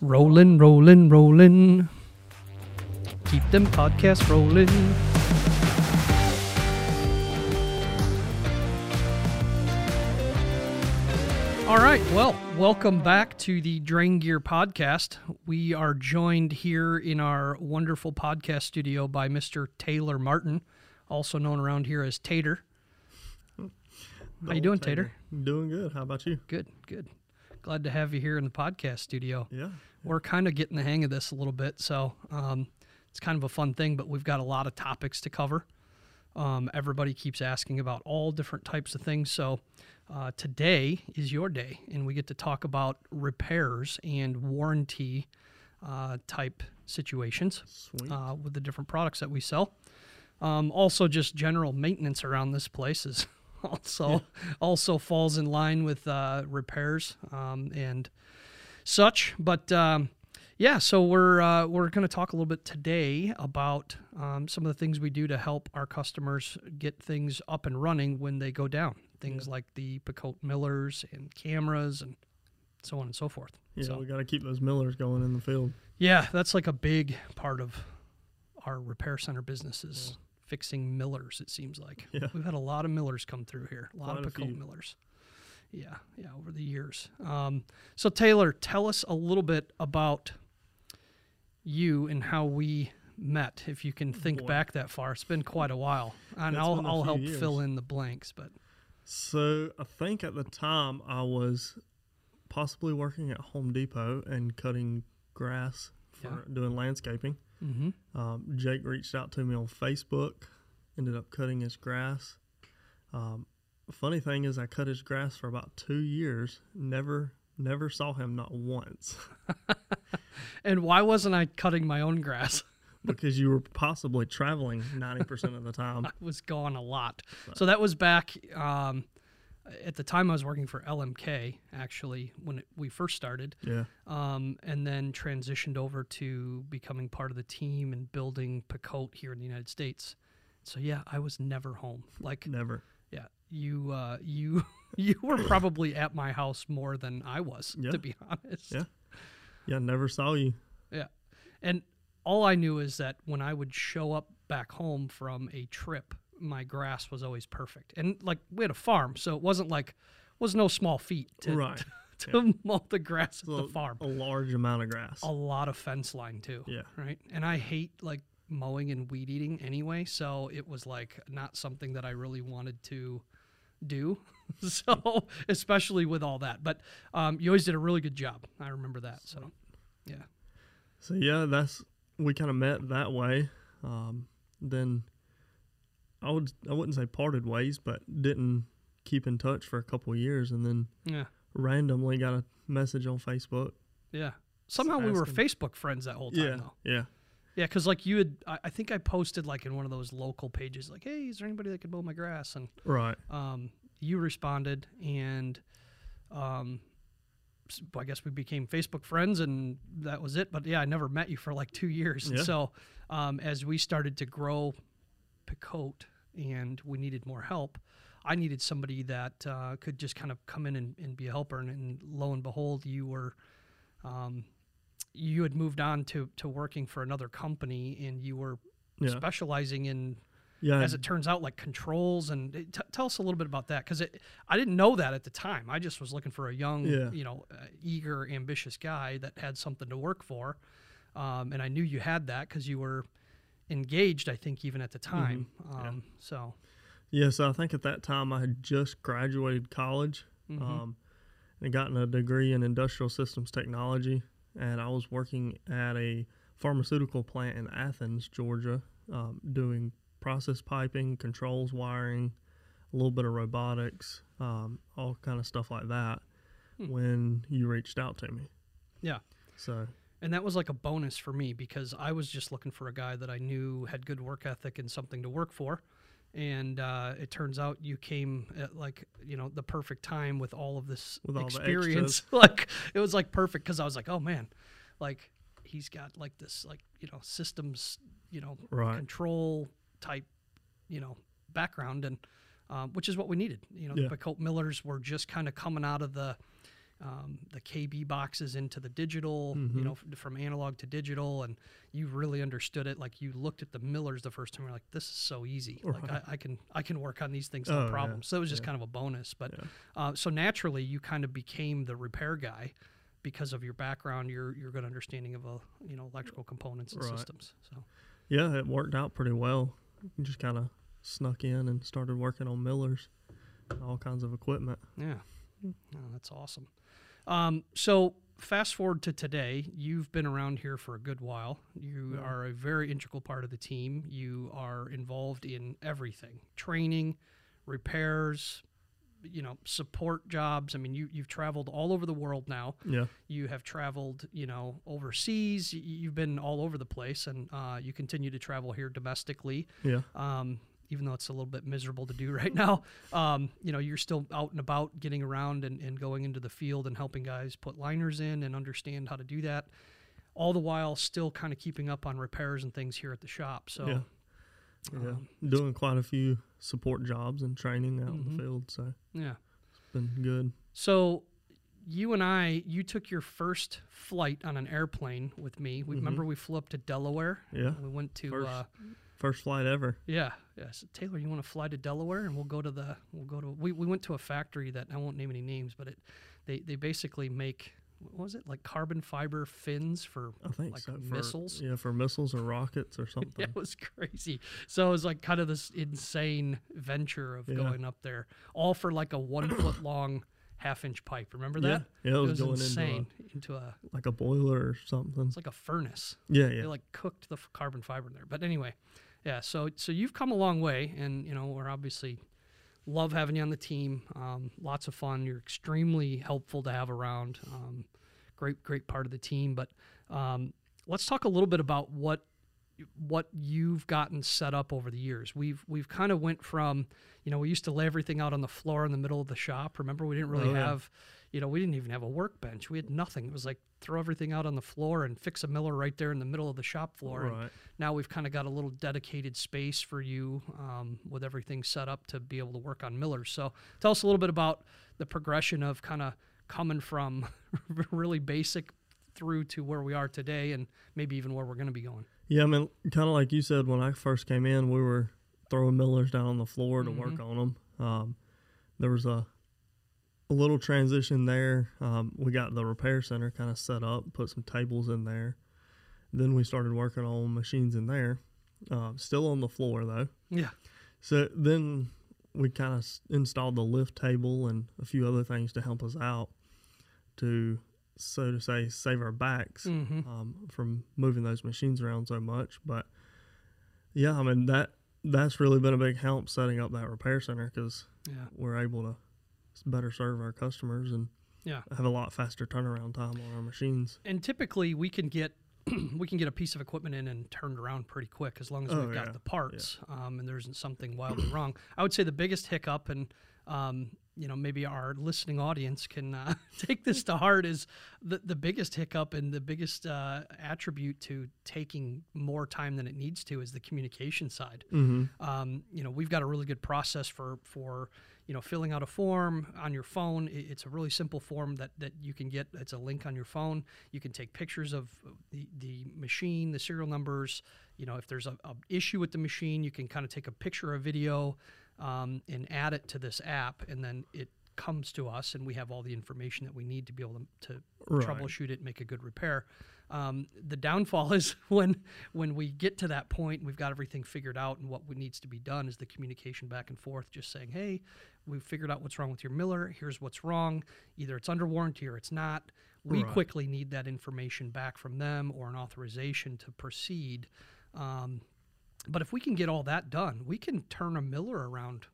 Rolling, rolling, rolling. Keep them podcasts rolling. All right. Well, welcome back to the Drain Gear podcast. We are joined here in our wonderful podcast studio by Mr. Taylor Martin, also known around here as Tater. How you doing, Tater? Doing good. How about you? Good, good. Glad to have you here in the podcast studio. Yeah. We're kind of getting the hang of this a little bit, so um, it's kind of a fun thing. But we've got a lot of topics to cover. Um, everybody keeps asking about all different types of things, so uh, today is your day, and we get to talk about repairs and warranty uh, type situations uh, with the different products that we sell. Um, also, just general maintenance around this place is also also falls in line with uh, repairs um, and such. But um, yeah, so we're uh, we're going to talk a little bit today about um, some of the things we do to help our customers get things up and running when they go down. Things like the Picote Millers and cameras and so on and so forth. yeah, so- we got to keep those millers going in the field. yeah, that's like a big part of our repair center businesses. Fixing millers, it seems like. Yeah. We've had a lot of millers come through here. A lot Quite of Picote millers. Yeah, yeah, over the years. Um, so Taylor, tell us a little bit about you and how we met. If you can think Boy. back that far, it's been quite a while, and It's I'll I'll help fill in the blanks. But So I think at the time I was possibly working at Home Depot and cutting grass for Yeah. doing landscaping. hmm Um, Jake reached out to me on Facebook, ended up cutting his grass. Um, funny thing is, I cut his grass for about two years. Never, never saw him not once and why wasn't I cutting my own grass? because you were possibly traveling ninety percent of the time. I was gone a lot. So that was back um, at the time I was working for LMK, actually, when it, we first started, Yeah, um, and then transitioned over to becoming part of the team and building Picote here in the United States. So yeah, I was never home. Like, never. Yeah, you uh, you you were probably at my house more than I was, Yeah. to be honest. Yeah. Yeah, never saw you. Yeah. And all I knew is that when I would show up back home from a trip, my grass was always perfect. And like we had a farm, so it wasn't like was no small feat to Right. to mow the grass at So the farm. A large amount of grass. A lot of fence line too. Yeah. Right. And I hate like mowing and weed eating anyway, so it was like not something that I really wanted to do. so especially with all that. But um, you always did a really good job. I remember that. So yeah. So yeah, that's we kind of met that way. Um, then I would I wouldn't say parted ways, but didn't keep in touch for a couple of years, and then Yeah. randomly got a message on Facebook. Yeah. Somehow we were Facebook friends that whole time yeah, though. yeah, Yeah, because like you had, I, I think I posted like in one of those local pages, like, "Hey, is there anybody that could mow my grass?" And right. um, you responded, and um, I guess we became Facebook friends, and that was it. But yeah, I never met you for like two years. And Yeah. so um, as we started to grow Picote and we needed more help, I needed somebody that uh, could just kind of come in and, and be a helper. And, and lo and behold, you were. Um, you had moved on to, to working for another company and you were Yeah, specializing in yeah. as it turns out, like controls. And t- tell us a little bit about that because I didn't know that at the time. I just was looking for a young, Yeah. you know, uh, eager, ambitious guy that had something to work for. Um, and I knew you had that because you were engaged, I think, even at the time. Mm-hmm. yeah. Um, So, yeah. So I think at that time I had just graduated college, mhm. um, and gotten a degree in industrial systems technology, and I was working at a pharmaceutical plant in Athens, Georgia, um, doing process piping, controls wiring, a little bit of robotics, um, all kind of stuff like that. Hmm. When you reached out to me, Yeah. So And that was like a bonus for me because I was just looking for a guy that I knew had good work ethic and something to work for. And uh, it turns out you came at like you know the perfect time with all of this With experience. like it was like perfect because I was like, oh man, like he's got like this like you know systems you know right, control type you know background and um, which is what we needed. You know, Yeah. the Colt Millers were just kind of coming out of the um, the KB boxes into the digital, you Mhm. know, f- from analog to digital, and you really understood it. Like you looked at the millers the first time, you're like, "This is so easy. Like I, I can I can work on these things Oh, no yeah, problem." So it was just yeah. kind of a bonus. But Yeah. uh, so naturally, you kind of became the repair guy because of your background, your your good understanding of uh, you know electrical components and Right. systems. So Yeah, it worked out pretty well. You just kind of snuck in and started working on millers, all kinds of equipment. yeah, oh, that's awesome. Um, so fast forward to today, you've been around here for a good while. You Yeah. are a very integral part of the team. You are involved in everything: training, repairs. You know, support jobs. I mean, you you've traveled all over the world now. Yeah, you have traveled, you know, overseas. You've been all over the place, and uh, you continue to travel here domestically. yeah, Um, even though it's a little bit miserable to do right now, um, you know, you're still out and about, getting around and, and going into the field and helping guys put liners in and understand how to do that. All the while, still kind of keeping up on repairs and things here at the shop. So, yeah, yeah. um, Doing quite a few support jobs and training out in Mhm. the field, so yeah. it's been good. So you and I, you took your first flight on an airplane with me. We Mhm. remember we flew up to Delaware. Yeah, We went to First. flight ever. Yeah, yeah. So Taylor, you want to fly to Delaware, and we'll go to the we'll go to we, we went to a factory that I won't name any names, but it they they basically make what was it like carbon fiber fins for I think like so. For, missiles. Yeah, for missiles or rockets or something. Yeah, it was crazy. So it was like kind of this insane venture of Yeah. going up there, all for like a one foot long half inch pipe. Remember that? yeah. It was, going insane into into a a, like a boiler or something. it's like a furnace. Yeah, yeah. they like cooked the f- carbon fiber in there. But anyway, yeah. So so you've come a long way, and you know we're obviously love having you on the team. Um, lots of fun. You're extremely helpful to have around. Um, great great part of the team. But um, let's talk a little bit about what what you've gotten set up over the years. We've we've kind of went from, you know, we used to lay everything out on the floor in the middle of the shop. Remember, we didn't really Oh, yeah. have, you know, we didn't even have a workbench. We had nothing. It was like throw everything out on the floor and fix a miller right there in the middle of the shop floor. And now we've kind of got a little dedicated space for you um, with everything set up to be able to work on millers. So tell us a little bit about the progression of kind of coming from really basic through to where we are today and maybe even where we're going to be going. Yeah, I mean, kind of like you said when I first came in, we were throwing millers down on the floor to work Mhm. on them. Um, there was a a little transition there. Um, we got the repair center kind of set up, put some tables in there. Then we started working on machines in there, uh, still on the floor though. Yeah. So then we kind of installed the lift table and a few other things to help us out to, so to say, save our backs hmm um, from moving those machines around so much. But yeah, I mean that that's really been a big help setting up that repair center because Yeah. we're able to better serve our customers and Yeah. have a lot faster turnaround time on our machines. And typically we can get we can get a piece of equipment in and turned around pretty quick as long as Oh, we've got yeah. the parts um, and there isn't something wildly wrong. I would say the biggest hiccup and um, you know maybe our listening audience can uh, take this to heart is the the biggest hiccup and the biggest uh, attribute to taking more time than it needs to is the communication side. Mm-hmm. Um, you know, we've got a really good process for for you know filling out a form on your phone. It's a really simple form that that you can get. It's a link on your phone. You can take pictures of the the machine, the serial numbers. You know, if there's a, a issue with the machine, you can kind of take a picture or video um, and add it to this app, and then it comes to us, and we have all the information that we need to be able to, to Right. troubleshoot it and make a good repair. Um, the downfall is when when we get to that point, we've got everything figured out, and what needs to be done is the communication back and forth, just saying, "Hey, we've figured out what's wrong with your miller. Here's what's wrong. Either it's under warranty or it's not." We Right. quickly need that information back from them or an authorization to proceed. Um, but if we can get all that done, we can turn a miller around.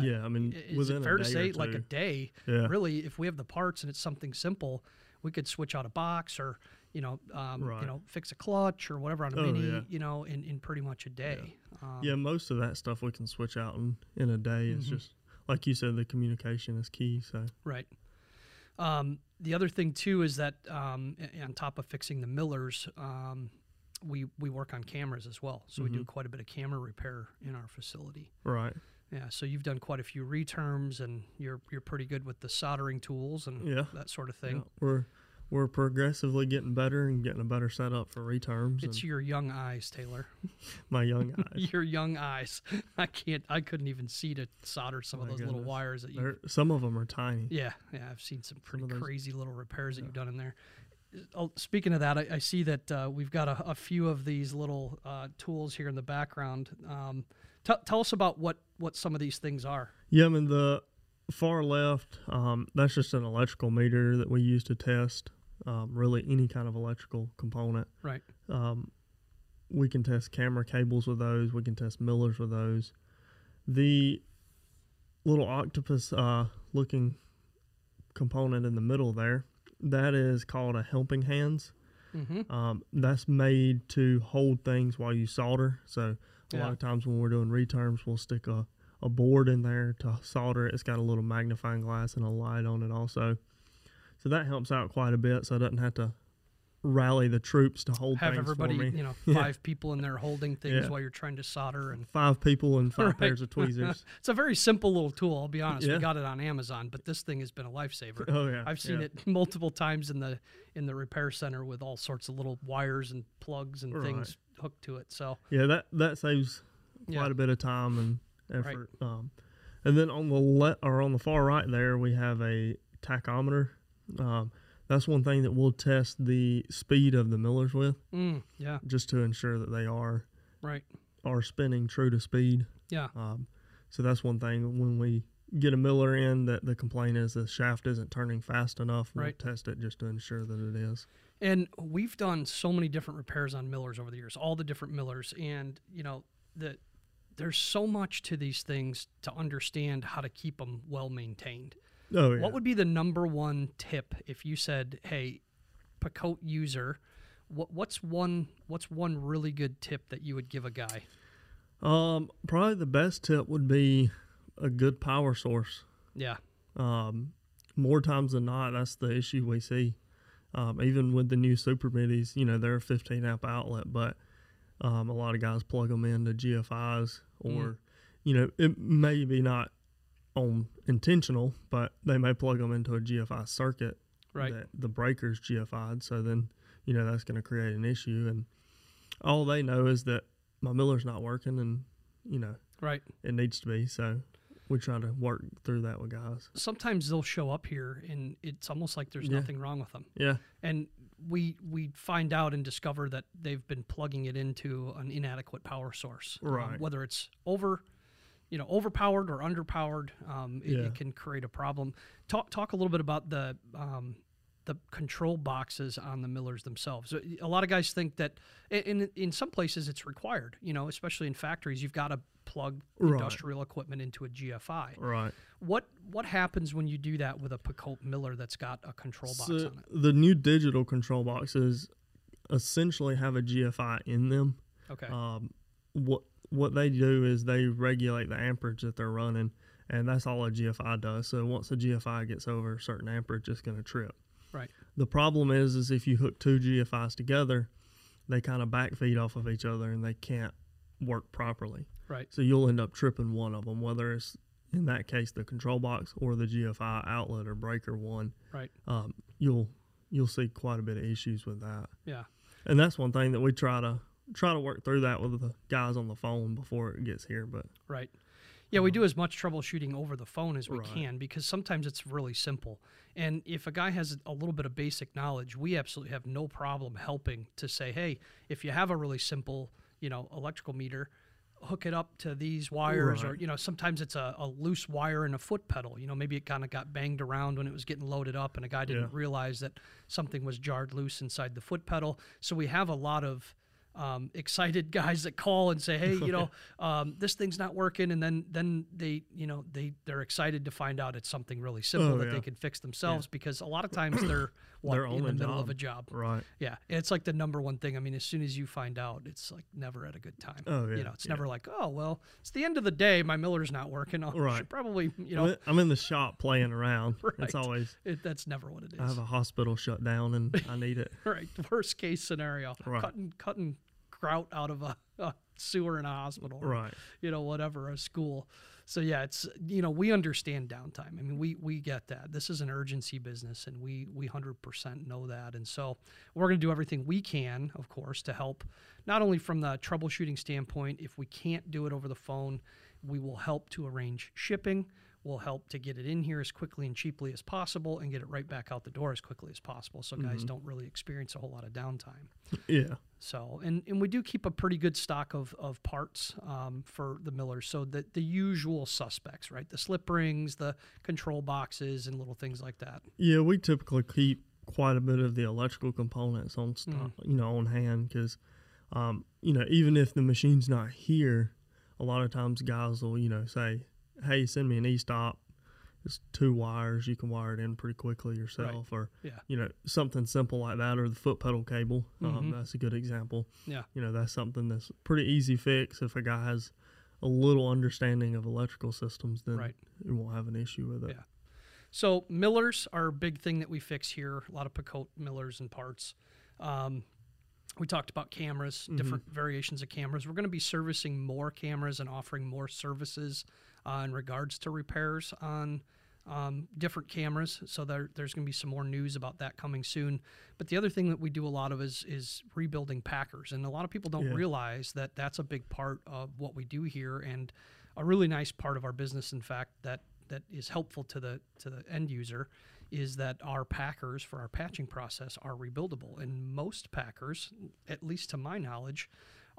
Yeah, I mean, Is it fair to say like a day? Yeah. Really, if we have the parts and it's something simple, we could switch out a box or you know, um, you know, fix a clutch or whatever on a Oh, mini, yeah. you know, in, in pretty much a day. Um, Yeah, most of that stuff we can switch out in, in a day. It's Mhm. just like you said, the communication is key. So Right. Um, the other thing too is that um, on top of fixing the millers, um, we we work on cameras as well. So we do Mhm. quite a bit of camera repair in our facility. right, Yeah, so you've done quite a few reterms, and you're you're pretty good with the soldering tools and Yeah. that sort of Yeah, thing. we're we're progressively getting better and getting a better setup for reterms. It's your young eyes, Taylor. my young eyes. your young eyes. I can't. I couldn't even see to solder some of My those little wires that you. Some of them are tiny. Yeah, yeah. I've seen some pretty of those- crazy little repairs that Yeah. you've done in there. Speaking of that, I, I see that uh, we've got a, a few of these little uh, tools here in the background. Um, t- tell us about what what some of these things are. Yeah, I mean the far left, um, that's just an electrical meter that we use to test um, really any kind of electrical component. Right. Um, we can test camera cables with those. We can test millers with those. The little octopus uh, looking component in the middle there, that is called a helping hands. Mm-hmm. Um, that's made to hold things while you solder. So a Yeah. lot of times when we're doing reterms, we'll stick a, a board in there to solder it. It's got a little magnifying glass and a light on it also. So that helps out quite a bit. So I doesn't have to rally the troops to hold Have things everybody, for me. you know, Yeah. five people in there holding things Yeah. while you're trying to solder and Five people and five Right. pairs of tweezers. it's a very simple little tool. I'll be honest. Yeah. We got it on Amazon, but this thing has been a lifesaver. oh yeah, I've seen it multiple times in the in the repair center with all sorts of little wires and plugs and things hooked to it. So Yeah, that that saves quite a bit of time and Right. effort. Um, and then on the le- or on the far right there, we have a tachometer. Um, that's one thing that we'll test the speed of the millers with, mm, yeah, just to ensure that they are right, are spinning true to speed. yeah, Um, so that's one thing when we get a miller in that the complaint is the shaft isn't turning fast enough. We'll Right. test it just to ensure that it is. And we've done so many different repairs on millers over the years, all the different millers, and you know the there's so much to these things to understand how to keep them well maintained. Oh yeah. What would be the number one tip if you said, "Hey, Picote user, what, what's one what's one really good tip that you would give a guy?" um, probably the best tip would be a good power source. Yeah, Um, more times than not, that's the issue we see. Um, even with the new super midis, you know, they're a 15 amp outlet, but um, a lot of guys plug them into GFIs or, Mm. you know, it may be not on intentional, but they may plug them into a GFI circuit right. the breaker's GFI'd. So then, you know, that's going to create an issue. And all they know is that my miller's not working and, you know, Right. it needs to be. So we try to work through that with guys. Sometimes they'll show up here and it's almost like there's Yeah. nothing wrong with them. Yeah. and we we find out and discover that they've been plugging it into an inadequate power source. Um, Right. whether it's over, you know, overpowered or underpowered, um, it, Yeah. it can create a problem. Talk talk a little bit about the um, the control boxes on the millers themselves. A lot of guys think that, in in some places it's required. You know, especially in factories, you've got to plug Right. industrial equipment into a GFI. Right. What what happens when you do that with a Picote miller that's got a control box So on it? the new digital control boxes essentially have a GFI in them. Okay. Um, what what they do is they regulate the amperage that they're running, and that's all a GFI does. So once the GFI gets over a certain amperage, it's going to trip. Right. The problem is, is if you hook two GFIs together, they kind of backfeed off of each other and they can't work properly. Right. So you'll end up tripping one of them, whether it's in that case the control box or the GFI outlet or breaker one. Right. Um, you'll you'll see quite a bit of issues with that, Yeah. and that's one thing that we try to try to work through that with the guys on the phone before it gets here. But Right. Yeah, we do as much troubleshooting over the phone as we Right. can because sometimes it's really simple. And if a guy has a little bit of basic knowledge, we absolutely have no problem helping to say, hey, if you have a really simple, you know, electrical meter, hook it up to these wires or you know sometimes it's a, a loose wire in a foot pedal you know maybe it kind of got banged around when it was getting loaded up and a guy didn't Yeah. realize that something was jarred loose inside the foot pedal so we have a lot of um, excited guys that call and say, "Hey, you know, um, this thing's not working," and then then they, you know, they they're excited to find out it's something really simple Oh, that they can fix themselves because a lot of times they're what, They're in the middle of a job. right, Yeah, and it's like the number one thing. I mean, as soon as you find out, it's like never at a good time. Oh, yeah, You know, it's yeah. never like, oh well, it's the end of the day. My miller's not working. I Right. should probably, you know, I'm in the shop playing around. Right. It's always it, that's never what it is. I have a hospital shut down and I need it. right, worst case scenario, Right. cutting cutting grout out of a, a sewer in a hospital. or Right. you know, whatever, a school. so yeah, it's you know we understand downtime. I mean we we get that. This is an urgency business, and we we hundred percent know that. And so we're going to do everything we can, of course, to help. Not only from the troubleshooting standpoint, if we can't do it over the phone, we will help to arrange shipping. We'll help to get it in here as quickly and cheaply as possible, and get it right back out the door as quickly as possible, so guys Mm-hmm. don't really experience a whole lot of downtime. Yeah. So, and, and we do keep a pretty good stock of, of parts um, for the millers. So the, the usual suspects, right? The slip rings, the control boxes, and little things like that. Yeah, we typically keep quite a bit of the electrical components on stock, you know, on hand because, um, you know, even if the machine's not here, a lot of times guys will, you know, say, "Hey, send me an e-stop. It's two wires. You can wire it in pretty quickly yourself." Or, Yeah. you know, something simple like that, or the foot pedal cable. Mhm. Um, that's a good example. Yeah. You know, that's something that's pretty easy fix if a guy has a little understanding of electrical systems. Then Right. it won't have an issue with it. Yeah. So millers are a big thing that we fix here. A lot of Picote millers and parts. Um, we talked about cameras, different variations of cameras. We're going to be servicing more cameras and offering more services uh, in regards to repairs on um, different cameras. So there, there's going to be some more news about that coming soon. But the other thing that we do a lot of is is rebuilding Packers, and a lot of people don't Yeah. realize that that's a big part of what we do here, and a really nice part of our business. In fact, that that is helpful to the to the end user is that our packers for our patching process are rebuildable and most packers at least to my knowledge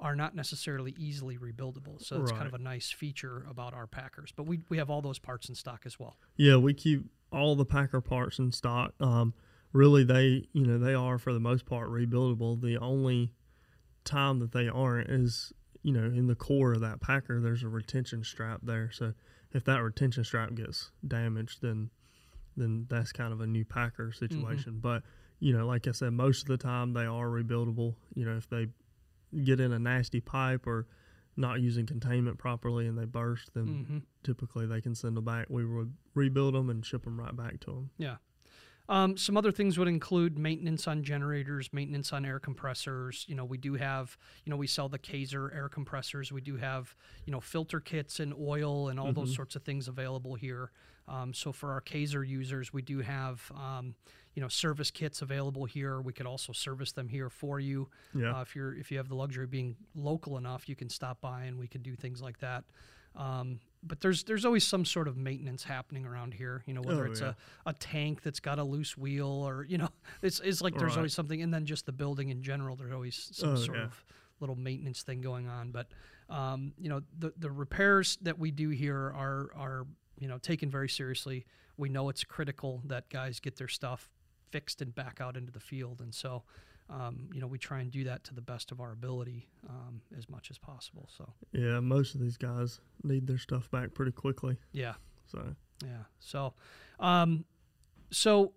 are not necessarily easily rebuildable so it's kind of a nice feature about our packers but we, we have all those parts in stock as well Yeah, we keep all the Packer parts in stock. Um, really, they you know they are for the most part rebuildable. The only time that they aren't is you know in the core of that Packer. There's a retention strap there, so if that retention strap gets damaged, then then that's kind of a new Packer situation. But you know, like I said, most of the time they are rebuildable. You know, if they get in a nasty pipe or not using containment properly and they burst, then mm-hmm. typically they can send them back. We would rebuild them and ship them right back to them. Yeah. Um, some other things would include maintenance on generators, maintenance on air compressors. You know, we do have, you know, we sell the Kaeser air compressors. We do have, you know, filter kits and oil and all those sorts of things available here. Um, so for our Kaeser users, we do have, um, you know, service kits available here. We could also service them here for you. Yeah. Uh, if you're if you have the luxury of being local enough, you can stop by and we can do things like that. Um, but there's there's always some sort of maintenance happening around here. You know, whether Oh, it's yeah. a, a tank that's got a loose wheel or you know, it's it's like there's Right. always something, and then just the building in general. There's always some Oh, sort yeah. of little maintenance thing going on. But um, you know, the the repairs that we do here are are you know taken very seriously. We know it's critical that guys get their stuff fixed and back out into the field, and so. Um, you know, we try and do that to the best of our ability um, as much as possible. So, Yeah, most of these guys need their stuff back pretty quickly. yeah, So Yeah. So, um, so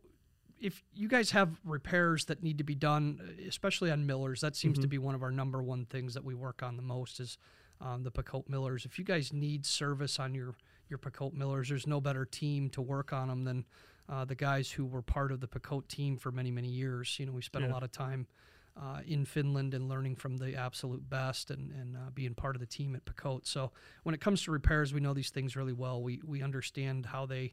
if you guys have repairs that need to be done, especially on millers, that seems to be one of our number one things that we work on the most is um, the Picote millers. If you guys need service on your your Picote millers, there's no better team to work on them than uh, the guys who were part of the Picote team for many many years. You know, we spent a lot of time. Uh, in Finland and learning from the absolute best and, and uh, being part of the team at Picote. So when it comes to repairs, we know these things really well. We we understand how they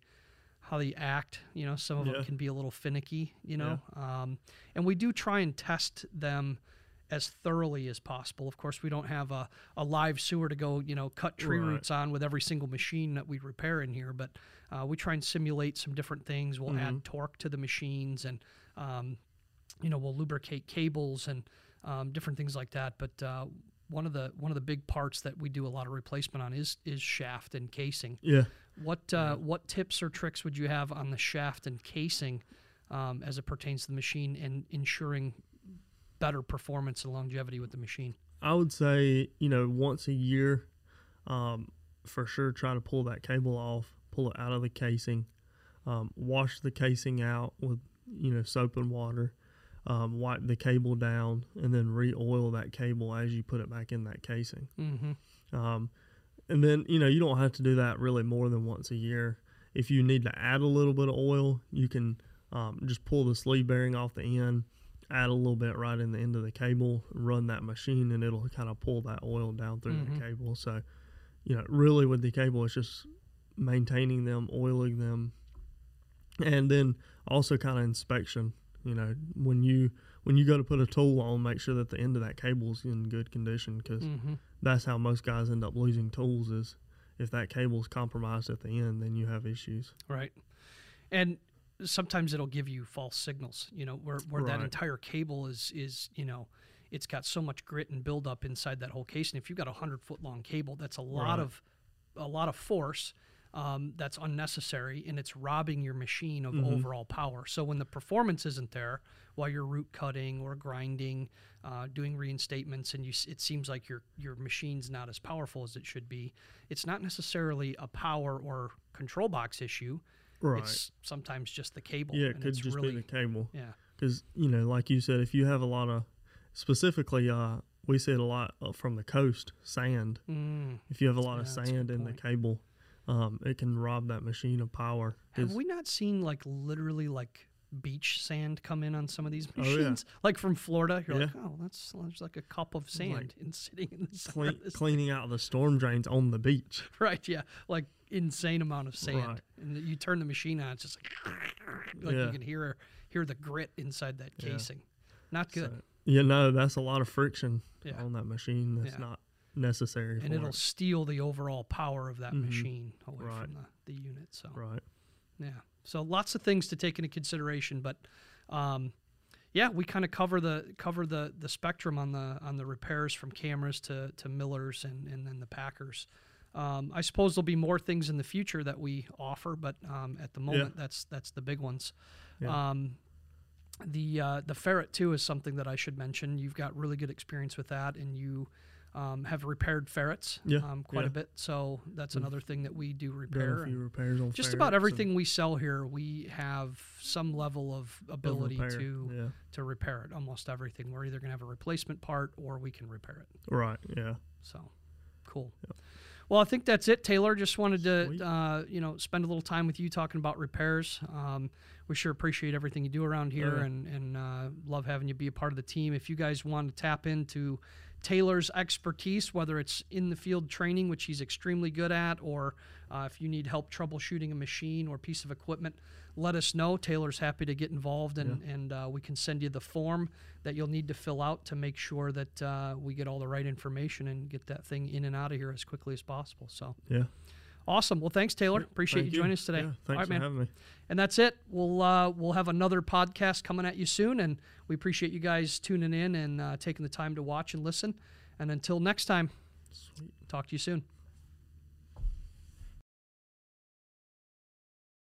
how they act. You know, some of them can be a little finicky. You know, um, and we do try and test them as thoroughly as possible. Of course, we don't have a, a live sewer to go, you know, cut tree Right. roots on with every single machine that we repair in here, but uh, we try and simulate some different things. We'll add torque to the machines and, um, you know, we'll lubricate cables and um, different things like that. But uh, one of the one of the big parts that we do a lot of replacement on is is shaft and casing. yeah, What uh, what tips or tricks would you have on the shaft and casing um, as it pertains to the machine and ensuring better performance and longevity with the machine? I would say you know once a year, um, for sure try to pull that cable off, pull it out of the casing, um, wash the casing out with you know soap and water, um, wipe the cable down, and then re-oil that cable as you put it back in that casing. Mm-hmm. Um, and then you know you don't have to do that really more than once a year. If you need to add a little bit of oil, you can um, just pull the sleeve bearing off the end, add a little bit right in the end of the cable, run that machine, and it'll kind of pull that oil down through Mhm. the cable. So, you know, really with the cable, it's just maintaining them, oiling them, and then also kind of inspection. You know, when you when you go to put a tool on, make sure that the end of that cable is in good condition because Mm-hmm. that's how most guys end up losing tools is if that cable is compromised at the end, then you have issues. Right. And sometimes it'll give you false signals, you know, where, where that entire cable is, is, you know, it's got so much grit and buildup inside that whole case. And if you've got a hundred foot long cable, that's a lot Right. of, a lot of force um, that's unnecessary and it's robbing your machine of Mhm. overall power. So when the performance isn't there while you're root cutting or grinding, uh, doing reinstatements, and you, it seems like your, your machine's not as powerful as it should be, it's not necessarily a power or control box issue. Right. It's sometimes just the cable. yeah, it could just really, be the cable. yeah, because you know like you said if you have a lot of specifically uh we see it a lot uh, from the coast sand mm. if you have a lot Yeah, of sand in the cable um it can rob that machine of power. Have we not seen like literally like beach sand come in on some of these Oh, yeah. machines? Like from Florida, you're like, oh, that's there's like a cup of sand in sitting in the clean, cleaning out the storm drains on the beach Right, yeah, like insane amount of sand, Right. and you turn the machine on, it's just like, like you can hear hear the grit inside that Yeah. casing. Not good, So, you know that's a lot of friction Yeah. on that machine that's Yeah. not necessary and it'll it. steal the overall power of that Mhm. machine away Right. from the, the unit. So right Yeah. So lots of things to take into consideration, but um, yeah, we kind of cover the cover the the spectrum on the on the repairs from cameras to to millers and and then the packers. Um, I suppose there'll be more things in the future that we offer, but um, at the moment, that's that's the big ones. Yeah. Um, the uh, the ferret too is something that I should mention. You've got really good experience with that, and you um, have repaired ferrets Yeah, um, quite a bit. So that's We've another thing that we do repair. a few repairs on just ferrets about everything we sell here, we have some level of ability to yeah to repair it. Almost everything. We're either going to have a replacement part or we can repair it. right yeah So, cool. Well, I think that's it, Taylor. Just wanted to uh, you know spend a little time with you talking about repairs. Um, we sure appreciate everything you do around here, yeah. and and uh, love having you be a part of the team. If you guys want to tap into Taylor's expertise, whether it's in the field training, which he's extremely good at, or uh, if you need help troubleshooting a machine or piece of equipment, let us know. Taylor's happy to get involved, and and uh, we can send you the form that you'll need to fill out to make sure that uh, we get all the right information and get that thing in and out of here as quickly as possible. So yeah awesome. Well, thanks, Taylor. Appreciate Thank you joining us today. yeah, thanks right, for man. having me And that's it. We'll uh, we'll have another podcast coming at you soon, and we appreciate you guys tuning in and uh, taking the time to watch and listen. And until next time, Sweet. talk to you soon.